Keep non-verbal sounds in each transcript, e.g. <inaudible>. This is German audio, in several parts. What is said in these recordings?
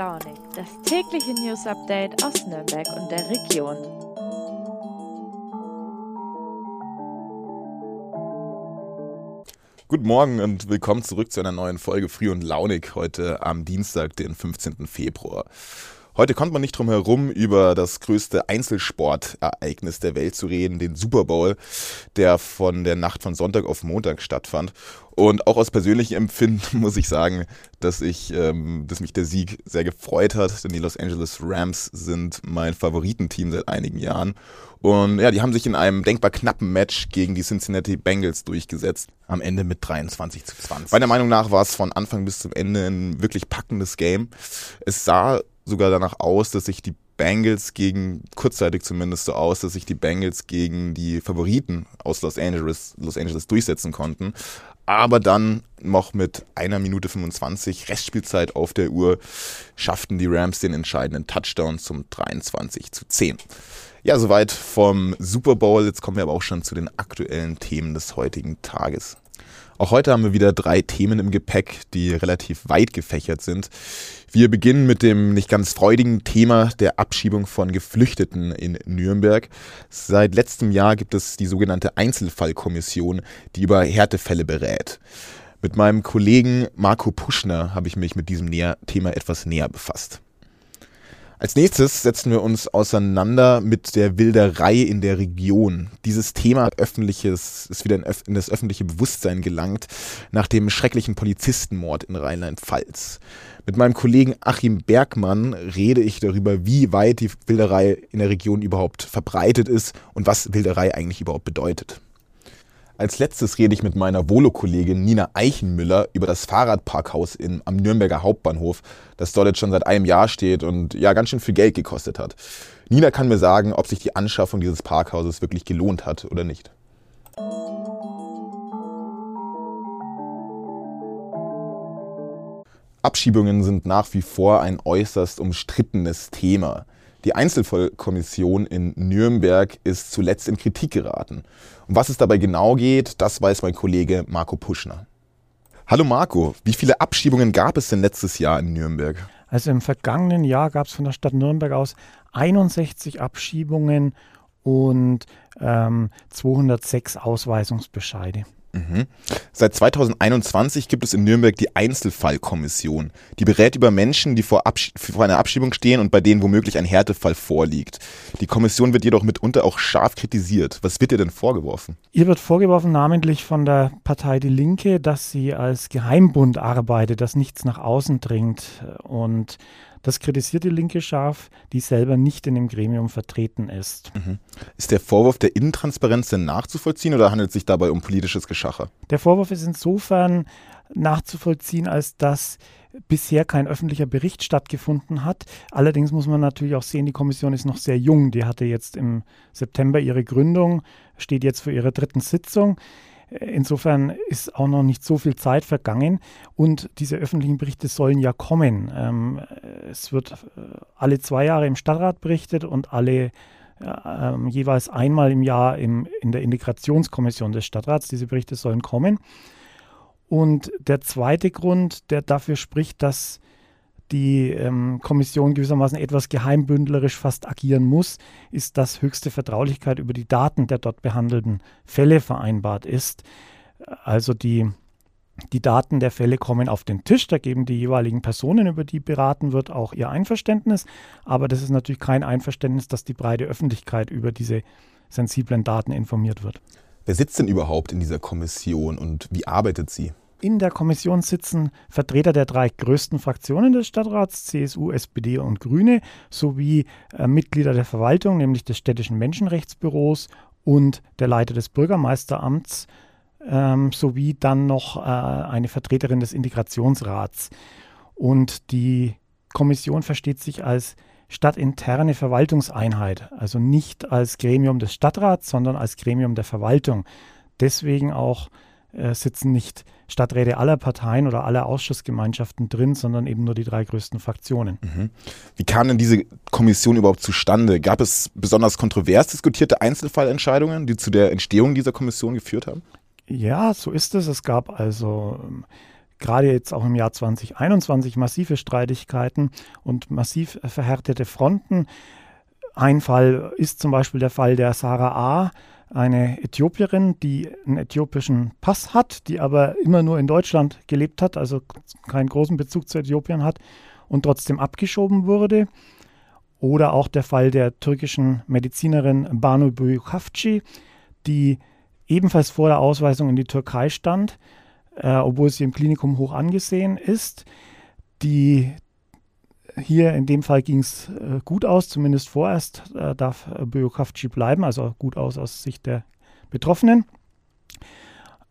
Launig, das tägliche News Update aus Nürnberg und der Region. Guten Morgen und willkommen zurück zu einer neuen Folge Früh und Launig heute am Dienstag, den 15. Februar. Heute kommt man nicht drum herum, über das größte Einzelsportereignis der Welt zu reden, den Super Bowl, der von der Nacht von Sonntag auf Montag stattfand. Und auch aus persönlichem Empfinden <laughs> muss ich sagen, dass ich, ähm, dass mich der Sieg sehr gefreut hat, denn die Los Angeles Rams sind mein Favoritenteam seit einigen Jahren. Und ja, die haben sich in einem denkbar knappen Match gegen die Cincinnati Bengals durchgesetzt. Am Ende mit 23 zu 20. Meiner Meinung nach war es von Anfang bis zum Ende ein wirklich packendes Game. Es sah sogar danach aus, dass sich die Bengals gegen, kurzzeitig zumindest so aus, dass sich die Bengals gegen die Favoriten aus Los Angeles, Los Angeles durchsetzen konnten. Aber dann noch mit einer Minute 25 Restspielzeit auf der Uhr schafften die Rams den entscheidenden Touchdown zum 23 zu 10. Ja, soweit vom Super Bowl. Jetzt kommen wir aber auch schon zu den aktuellen Themen des heutigen Tages. Auch heute haben wir wieder drei Themen im Gepäck, die relativ weit gefächert sind. Wir beginnen mit dem nicht ganz freudigen Thema der Abschiebung von Geflüchteten in Nürnberg. Seit letztem Jahr gibt es die sogenannte Einzelfallkommission, die über Härtefälle berät. Mit meinem Kollegen Marco Puschner habe ich mich mit diesem Thema etwas näher befasst. Als nächstes setzen wir uns auseinander mit der Wilderei in der Region. Dieses Thema öffentliches ist wieder in, das öffentliche Bewusstsein gelangt nach dem schrecklichen Polizistenmord in Rheinland-Pfalz. Mit meinem Kollegen Achim Bergmann rede ich darüber, wie weit die Wilderei in der Region überhaupt verbreitet ist und was Wilderei eigentlich überhaupt bedeutet. Als letztes rede ich mit meiner Volo-Kollegin Nina Eichenmüller über das Fahrradparkhaus in, am Nürnberger Hauptbahnhof, das dort jetzt schon seit einem Jahr steht und ja ganz schön viel Geld gekostet hat. Nina kann mir sagen, ob sich die Anschaffung dieses Parkhauses wirklich gelohnt hat oder nicht. Abschiebungen sind nach wie vor ein äußerst umstrittenes Thema. Die Einzelfallkommission in Nürnberg ist zuletzt in Kritik geraten. Um was es dabei genau geht, das weiß mein Kollege Marco Puschner. Hallo Marco, wie viele Abschiebungen gab es denn letztes Jahr in Nürnberg? Also im vergangenen Jahr gab es von der Stadt Nürnberg aus 61 Abschiebungen und ähm, 206 Ausweisungsbescheide. Mhm. Seit 2021 gibt es in Nürnberg die Einzelfallkommission. Die berät über Menschen, die vor, vor, einer Abschiebung stehen und bei denen womöglich ein Härtefall vorliegt. Die Kommission wird jedoch mitunter auch scharf kritisiert. Was wird ihr denn vorgeworfen? Ihr wird vorgeworfen, namentlich von der Partei Die Linke, dass sie als Geheimbund arbeitet, dass nichts nach außen dringt und das kritisiert die Linke scharf, die selber nicht in dem Gremium vertreten ist. Mhm. Ist der Vorwurf der Intransparenz denn nachzuvollziehen oder handelt es sich dabei um politisches Geschacher? Der Vorwurf ist insofern nachzuvollziehen, als dass bisher kein öffentlicher Bericht stattgefunden hat. Allerdings muss man natürlich auch sehen, die Kommission ist noch sehr jung. Die hatte jetzt im September ihre Gründung, steht jetzt für ihre dritten Sitzung. Insofern ist auch noch nicht so viel Zeit vergangen und diese öffentlichen Berichte sollen ja kommen. Ähm, es wird äh, alle zwei Jahre im Stadtrat berichtet und alle äh, jeweils einmal im Jahr im, in der Integrationskommission des Stadtrats. Diese Berichte sollen kommen. Und der zweite Grund, der dafür spricht, dass die ähm, Kommission gewissermaßen etwas geheimbündlerisch fast agieren muss, ist, dass höchste Vertraulichkeit über die Daten der dort behandelten Fälle vereinbart ist. Also die, die Daten der Fälle kommen auf den Tisch, da geben die jeweiligen Personen, über die beraten wird, auch ihr Einverständnis. Aber das ist natürlich kein Einverständnis, dass die breite Öffentlichkeit über diese sensiblen Daten informiert wird. Wer sitzt denn überhaupt in dieser Kommission und wie arbeitet sie? In der Kommission sitzen Vertreter der drei größten Fraktionen des Stadtrats, CSU, SPD und Grüne, sowie äh, Mitglieder der Verwaltung, nämlich des städtischen Menschenrechtsbüros und der Leiter des Bürgermeisteramts, ähm, sowie dann noch äh, eine Vertreterin des Integrationsrats. Und die Kommission versteht sich als stadtinterne Verwaltungseinheit, also nicht als Gremium des Stadtrats, sondern als Gremium der Verwaltung. Deswegen auch äh, sitzen nicht Stadträte aller Parteien oder aller Ausschussgemeinschaften drin, sondern eben nur die drei größten Fraktionen. Mhm. Wie kam denn diese Kommission überhaupt zustande? Gab es besonders kontrovers diskutierte Einzelfallentscheidungen, die zu der Entstehung dieser Kommission geführt haben? Ja, so ist es. Es gab also ähm, gerade jetzt auch im Jahr 2021 massive Streitigkeiten und massiv verhärtete Fronten. Ein Fall ist zum Beispiel der Fall der Sarah A., eine Äthiopierin, die einen äthiopischen Pass hat, die aber immer nur in Deutschland gelebt hat, also keinen großen Bezug zu Äthiopien hat und trotzdem abgeschoben wurde. Oder auch der Fall der türkischen Medizinerin Banu Büyükhavci, die ebenfalls vor der Ausweisung in die Türkei stand, äh, obwohl sie im Klinikum hoch angesehen ist. Die hier in dem Fall ging es äh, gut aus, zumindest vorerst äh, darf äh, Büyükhavci bleiben, also gut aus aus Sicht der Betroffenen.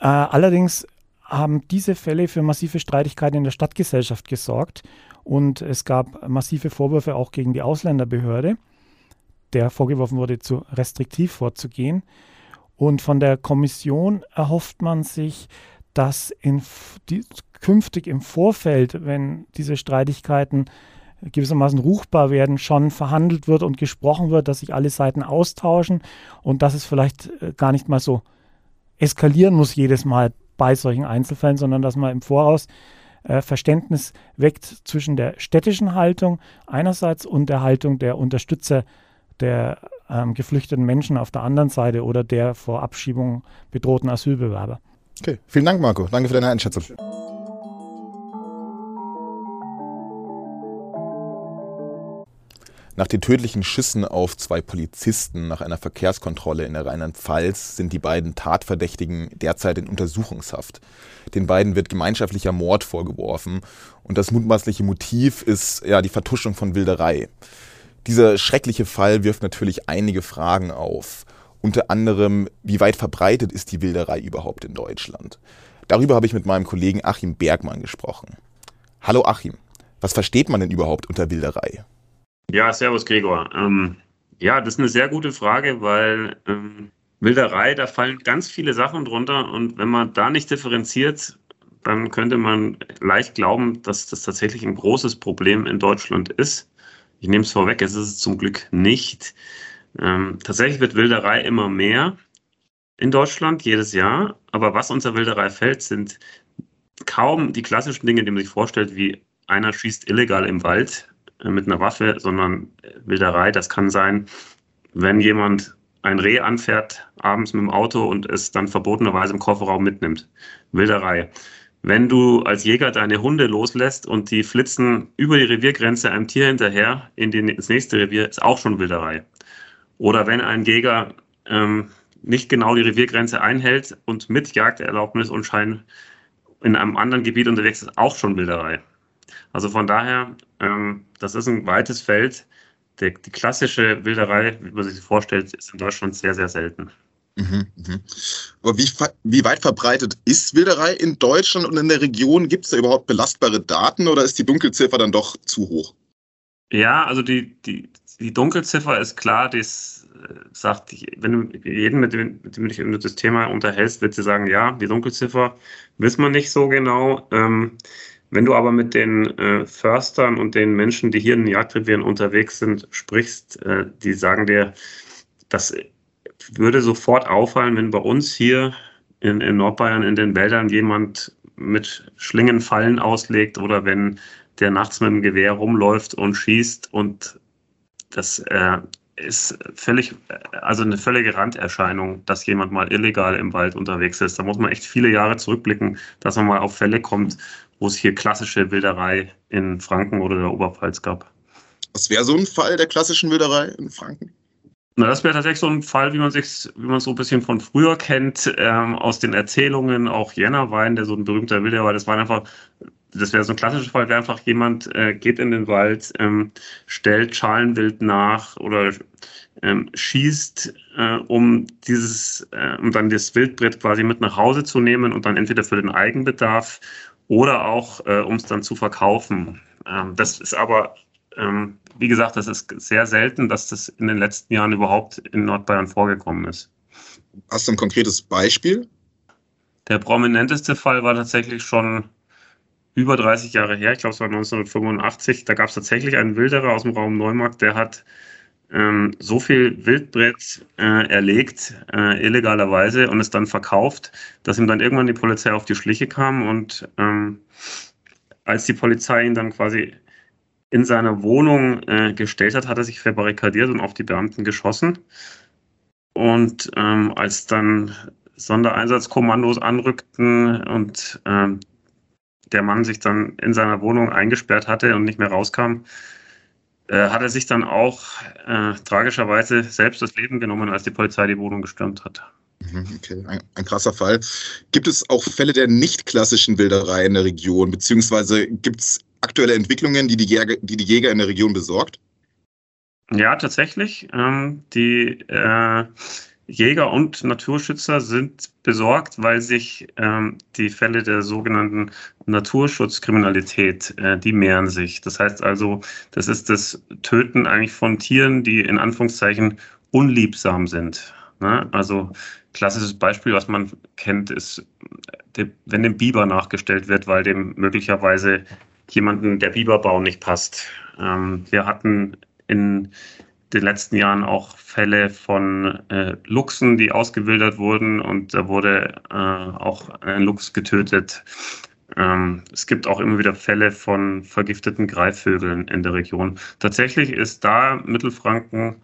Äh, allerdings haben diese Fälle für massive Streitigkeiten in der Stadtgesellschaft gesorgt und es gab massive Vorwürfe auch gegen die Ausländerbehörde, der vorgeworfen wurde, zu restriktiv vorzugehen. Und von der Kommission erhofft man sich, dass in die, künftig im Vorfeld, wenn diese Streitigkeiten gewissermaßen ruchbar werden, schon verhandelt wird und gesprochen wird, dass sich alle Seiten austauschen und dass es vielleicht äh, gar nicht mal so eskalieren muss jedes Mal bei solchen Einzelfällen, sondern dass man im Voraus äh, Verständnis weckt zwischen der städtischen Haltung einerseits und der Haltung der Unterstützer der ähm, geflüchteten Menschen auf der anderen Seite oder der vor Abschiebung bedrohten Asylbewerber. Okay, vielen Dank, Marco. Danke für deine Einschätzung. Nach den tödlichen Schüssen auf zwei Polizisten nach einer Verkehrskontrolle in der Rheinland-Pfalz sind die beiden Tatverdächtigen derzeit in Untersuchungshaft. Den beiden wird gemeinschaftlicher Mord vorgeworfen und das mutmaßliche Motiv ist ja die Vertuschung von Wilderei. Dieser schreckliche Fall wirft natürlich einige Fragen auf. Unter anderem, wie weit verbreitet ist die Wilderei überhaupt in Deutschland? Darüber habe ich mit meinem Kollegen Achim Bergmann gesprochen. Hallo Achim, was versteht man denn überhaupt unter Wilderei? Ja, servus Gregor. Ähm, ja, das ist eine sehr gute Frage, weil ähm, Wilderei, da fallen ganz viele Sachen drunter und wenn man da nicht differenziert, dann könnte man leicht glauben, dass das tatsächlich ein großes Problem in Deutschland ist. Ich nehme es vorweg, es ist es zum Glück nicht. Ähm, tatsächlich wird Wilderei immer mehr in Deutschland jedes Jahr, aber was unter Wilderei fällt, sind kaum die klassischen Dinge, die man sich vorstellt, wie einer schießt illegal im Wald mit einer Waffe, sondern Wilderei. Das kann sein, wenn jemand ein Reh anfährt abends mit dem Auto und es dann verbotenerweise im Kofferraum mitnimmt. Wilderei. Wenn du als Jäger deine Hunde loslässt und die flitzen über die Reviergrenze einem Tier hinterher in die, ins nächste Revier, ist auch schon Wilderei. Oder wenn ein Jäger ähm, nicht genau die Reviergrenze einhält und mit Jagderlaubnis und Schein in einem anderen Gebiet unterwegs ist, auch schon Wilderei. Also von daher, ähm, das ist ein weites Feld. Der, die klassische Wilderei, wie man sich vorstellt, ist in Deutschland sehr, sehr selten. Mhm, mh. Aber wie, wie weit verbreitet ist Wilderei in Deutschland und in der Region? Gibt es da überhaupt belastbare Daten oder ist die Dunkelziffer dann doch zu hoch? Ja, also die, die, die Dunkelziffer ist klar, das äh, sagt, wenn du jeden, mit dem, mit dem du dich über das Thema unterhältst, wird sie sagen, ja, die Dunkelziffer wissen wir nicht so genau. Ähm, wenn du aber mit den äh, Förstern und den Menschen, die hier in den Jagdrevieren unterwegs sind, sprichst, äh, die sagen dir, das würde sofort auffallen, wenn bei uns hier in, in Nordbayern in den Wäldern jemand mit Schlingenfallen auslegt oder wenn der nachts mit dem Gewehr rumläuft und schießt und das äh, ist völlig, also eine völlige Randerscheinung, dass jemand mal illegal im Wald unterwegs ist. Da muss man echt viele Jahre zurückblicken, dass man mal auf Fälle kommt, wo es hier klassische Wilderei in Franken oder der Oberpfalz gab. Was wäre so ein Fall der klassischen Wilderei in Franken? Na, das wäre tatsächlich so ein Fall, wie man sich, wie man es so ein bisschen von früher kennt, ähm, aus den Erzählungen, auch Jännerwein, der so ein berühmter Wilder war, das war einfach, das wäre so ein klassischer Fall, wäre einfach jemand äh, geht in den Wald, ähm, stellt Schalenwild nach oder ähm, schießt, äh, um dieses, äh, um dann das Wildbrett quasi mit nach Hause zu nehmen und dann entweder für den Eigenbedarf oder auch, äh, um es dann zu verkaufen. Ähm, das ist aber, ähm, wie gesagt, das ist sehr selten, dass das in den letzten Jahren überhaupt in Nordbayern vorgekommen ist. Hast du ein konkretes Beispiel? Der prominenteste Fall war tatsächlich schon über 30 Jahre her, ich glaube es war 1985, da gab es tatsächlich einen Wilderer aus dem Raum Neumarkt, der hat ähm, so viel Wildbrett äh, erlegt, äh, illegalerweise, und es dann verkauft, dass ihm dann irgendwann die Polizei auf die Schliche kam. Und ähm, als die Polizei ihn dann quasi in seiner Wohnung äh, gestellt hat, hat er sich verbarrikadiert und auf die Beamten geschossen. Und ähm, als dann Sondereinsatzkommandos anrückten und ähm, der Mann sich dann in seiner Wohnung eingesperrt hatte und nicht mehr rauskam, äh, hat er sich dann auch äh, tragischerweise selbst das Leben genommen, als die Polizei die Wohnung gestürmt hat. Mhm, okay, ein, ein, krasser Fall. Gibt es auch Fälle der nicht klassischen Wilderei in der Region, beziehungsweise gibt es aktuelle Entwicklungen, die die, Jäger, die die Jäger in der Region besorgt? Ja, tatsächlich. Ähm, die äh, Jäger und Naturschützer sind besorgt, weil sich ähm, die Fälle der sogenannten Naturschutzkriminalität, äh, die mehren sich. Das heißt also, das ist das Töten eigentlich von Tieren, die in Anführungszeichen unliebsam sind. Ne? Also klassisches Beispiel, was man kennt, ist, wenn dem Biber nachgestellt wird, weil dem möglicherweise jemanden der Biberbau nicht passt. Ähm, wir hatten in den letzten Jahren auch Fälle von äh, Luchsen, die ausgewildert wurden und da wurde äh, auch ein Luchs getötet. Ähm, es gibt auch immer wieder Fälle von vergifteten Greifvögeln in der Region. Tatsächlich ist da Mittelfranken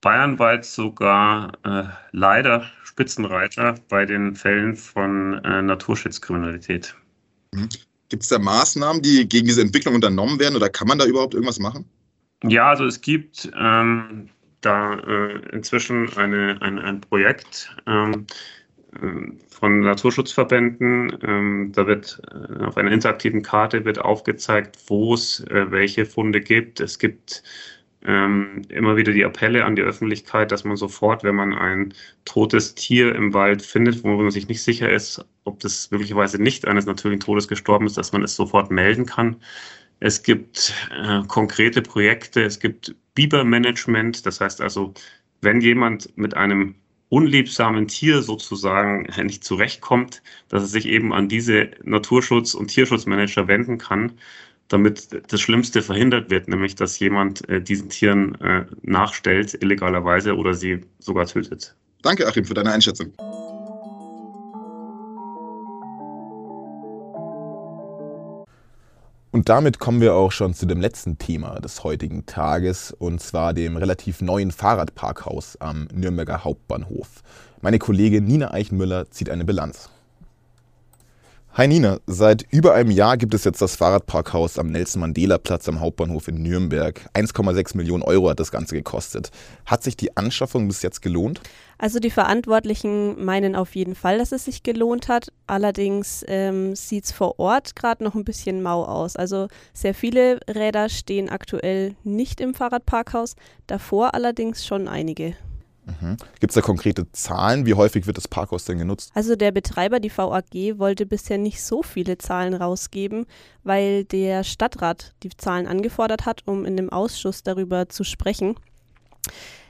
bayernweit sogar äh, leider Spitzenreiter bei den Fällen von äh, Naturschutzkriminalität. Mhm. Gibt es da Maßnahmen, die gegen diese Entwicklung unternommen werden oder kann man da überhaupt irgendwas machen? Ja, also es gibt ähm, da äh, inzwischen eine, ein, ein Projekt ähm, äh, von Naturschutzverbänden. Ähm, da wird äh, auf einer interaktiven Karte wird aufgezeigt, wo es äh, welche Funde gibt. Es gibt ähm, immer wieder die Appelle an die Öffentlichkeit, dass man sofort, wenn man ein totes Tier im Wald findet, wo man sich nicht sicher ist, ob das möglicherweise nicht eines natürlichen Todes gestorben ist, dass man es sofort melden kann. Es gibt äh, konkrete Projekte, es gibt Bibermanagement, das heißt also, wenn jemand mit einem unliebsamen Tier sozusagen nicht zurechtkommt, dass er sich eben an diese Naturschutz- und Tierschutzmanager wenden kann, damit das Schlimmste verhindert wird, nämlich dass jemand äh, diesen Tieren äh, nachstellt, illegalerweise oder sie sogar tötet. Danke, Achim, für deine Einschätzung. Und damit kommen wir auch schon zu dem letzten Thema des heutigen Tages, und zwar dem relativ neuen Fahrradparkhaus am Nürnberger Hauptbahnhof. Meine Kollegin Nina Eichenmüller zieht eine Bilanz. Hi Nina, seit über einem Jahr gibt es jetzt das Fahrradparkhaus am Nelson Mandela Platz am Hauptbahnhof in Nürnberg. 1,6 Millionen Euro hat das Ganze gekostet. Hat sich die Anschaffung bis jetzt gelohnt? Also die Verantwortlichen meinen auf jeden Fall, dass es sich gelohnt hat. Allerdings ähm, sieht es vor Ort gerade noch ein bisschen mau aus. Also sehr viele Räder stehen aktuell nicht im Fahrradparkhaus, davor allerdings schon einige. Mhm. Gibt es da konkrete Zahlen? Wie häufig wird das Parkhaus denn genutzt? Also der Betreiber, die VAG, wollte bisher nicht so viele Zahlen rausgeben, weil der Stadtrat die Zahlen angefordert hat, um in dem Ausschuss darüber zu sprechen.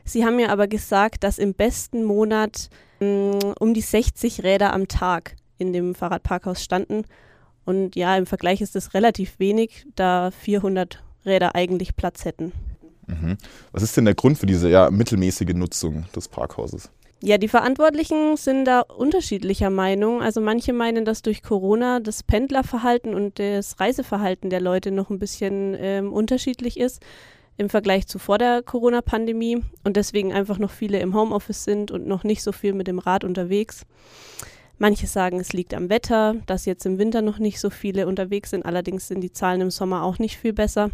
Sie haben mir aber gesagt, dass im besten Monat mh, mm, um die 60 Räder am Tag in dem Fahrradparkhaus standen. Und ja, im Vergleich ist das relativ wenig, da 400 Räder eigentlich Platz hätten. Mhm. Was ist denn der Grund für diese ja, mittelmäßige Nutzung des Parkhauses? Ja, die Verantwortlichen sind da unterschiedlicher Meinung. Also manche meinen, dass durch Corona das Pendlerverhalten und das Reiseverhalten der Leute noch ein bisschen ähm, unterschiedlich ist im Vergleich zu vor der Corona-Pandemie und deswegen einfach noch viele im Homeoffice sind und noch nicht so viel mit dem Rad unterwegs. Manche sagen, es liegt am Wetter, dass jetzt im Winter noch nicht so viele unterwegs sind. Allerdings sind die Zahlen im Sommer auch nicht viel besser.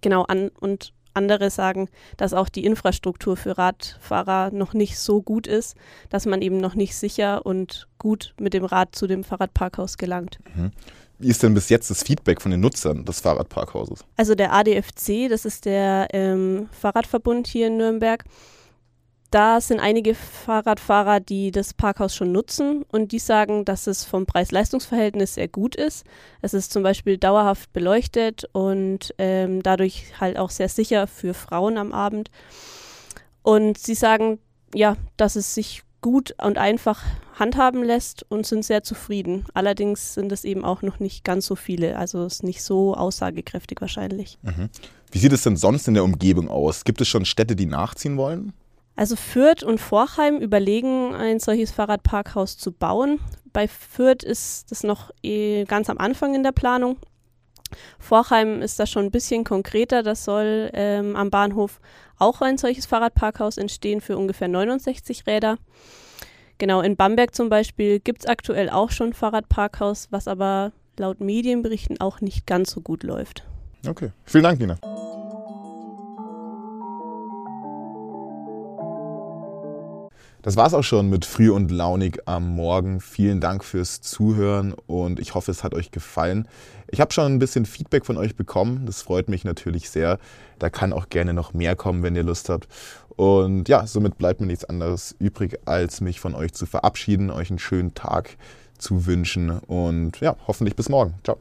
Genau an und andere sagen, dass auch die Infrastruktur für Radfahrer noch nicht so gut ist, dass man eben noch nicht sicher und gut mit dem Rad zu dem Fahrradparkhaus gelangt. Mhm. Wie ist denn bis jetzt das Feedback von den Nutzern des Fahrradparkhauses? Also der ADFC, das ist der ähm, Fahrradverbund hier in Nürnberg, da sind einige Fahrradfahrer, die das Parkhaus schon nutzen und die sagen, dass es vom Preis-Leistungs-Verhältnis sehr gut ist. Es ist zum Beispiel dauerhaft beleuchtet und ähm, dadurch halt auch sehr sicher für Frauen am Abend. Und sie sagen, ja, dass es sich gut und einfach handhaben lässt und sind sehr zufrieden. Allerdings sind es eben auch noch nicht ganz so viele, also ist nicht so aussagekräftig wahrscheinlich. Mhm. Wie sieht es denn sonst in der Umgebung aus? Gibt es schon Städte, die nachziehen wollen? Also Fürth und Vorheim überlegen, ein solches Fahrradparkhaus zu bauen. Bei Fürth ist das noch eh ganz am Anfang in der Planung. Vorheim ist das schon ein bisschen konkreter. Das soll ähm, am Bahnhof auch ein solches Fahrradparkhaus entstehen für ungefähr 69 Räder. Genau, in Bamberg zum Beispiel gibt es aktuell auch schon Fahrradparkhaus, was aber laut Medienberichten auch nicht ganz so gut läuft. Okay, vielen Dank, Nina. Das war's auch schon mit Früh und Launig am Morgen. Vielen Dank fürs Zuhören und ich hoffe, es hat euch gefallen. Ich habe schon ein bisschen Feedback von euch bekommen. Das freut mich natürlich sehr. Da kann auch gerne noch mehr kommen, wenn ihr Lust habt. Und ja, somit bleibt mir nichts anderes übrig, als mich von euch zu verabschieden, euch einen schönen Tag zu wünschen und ja, hoffentlich bis morgen. Ciao.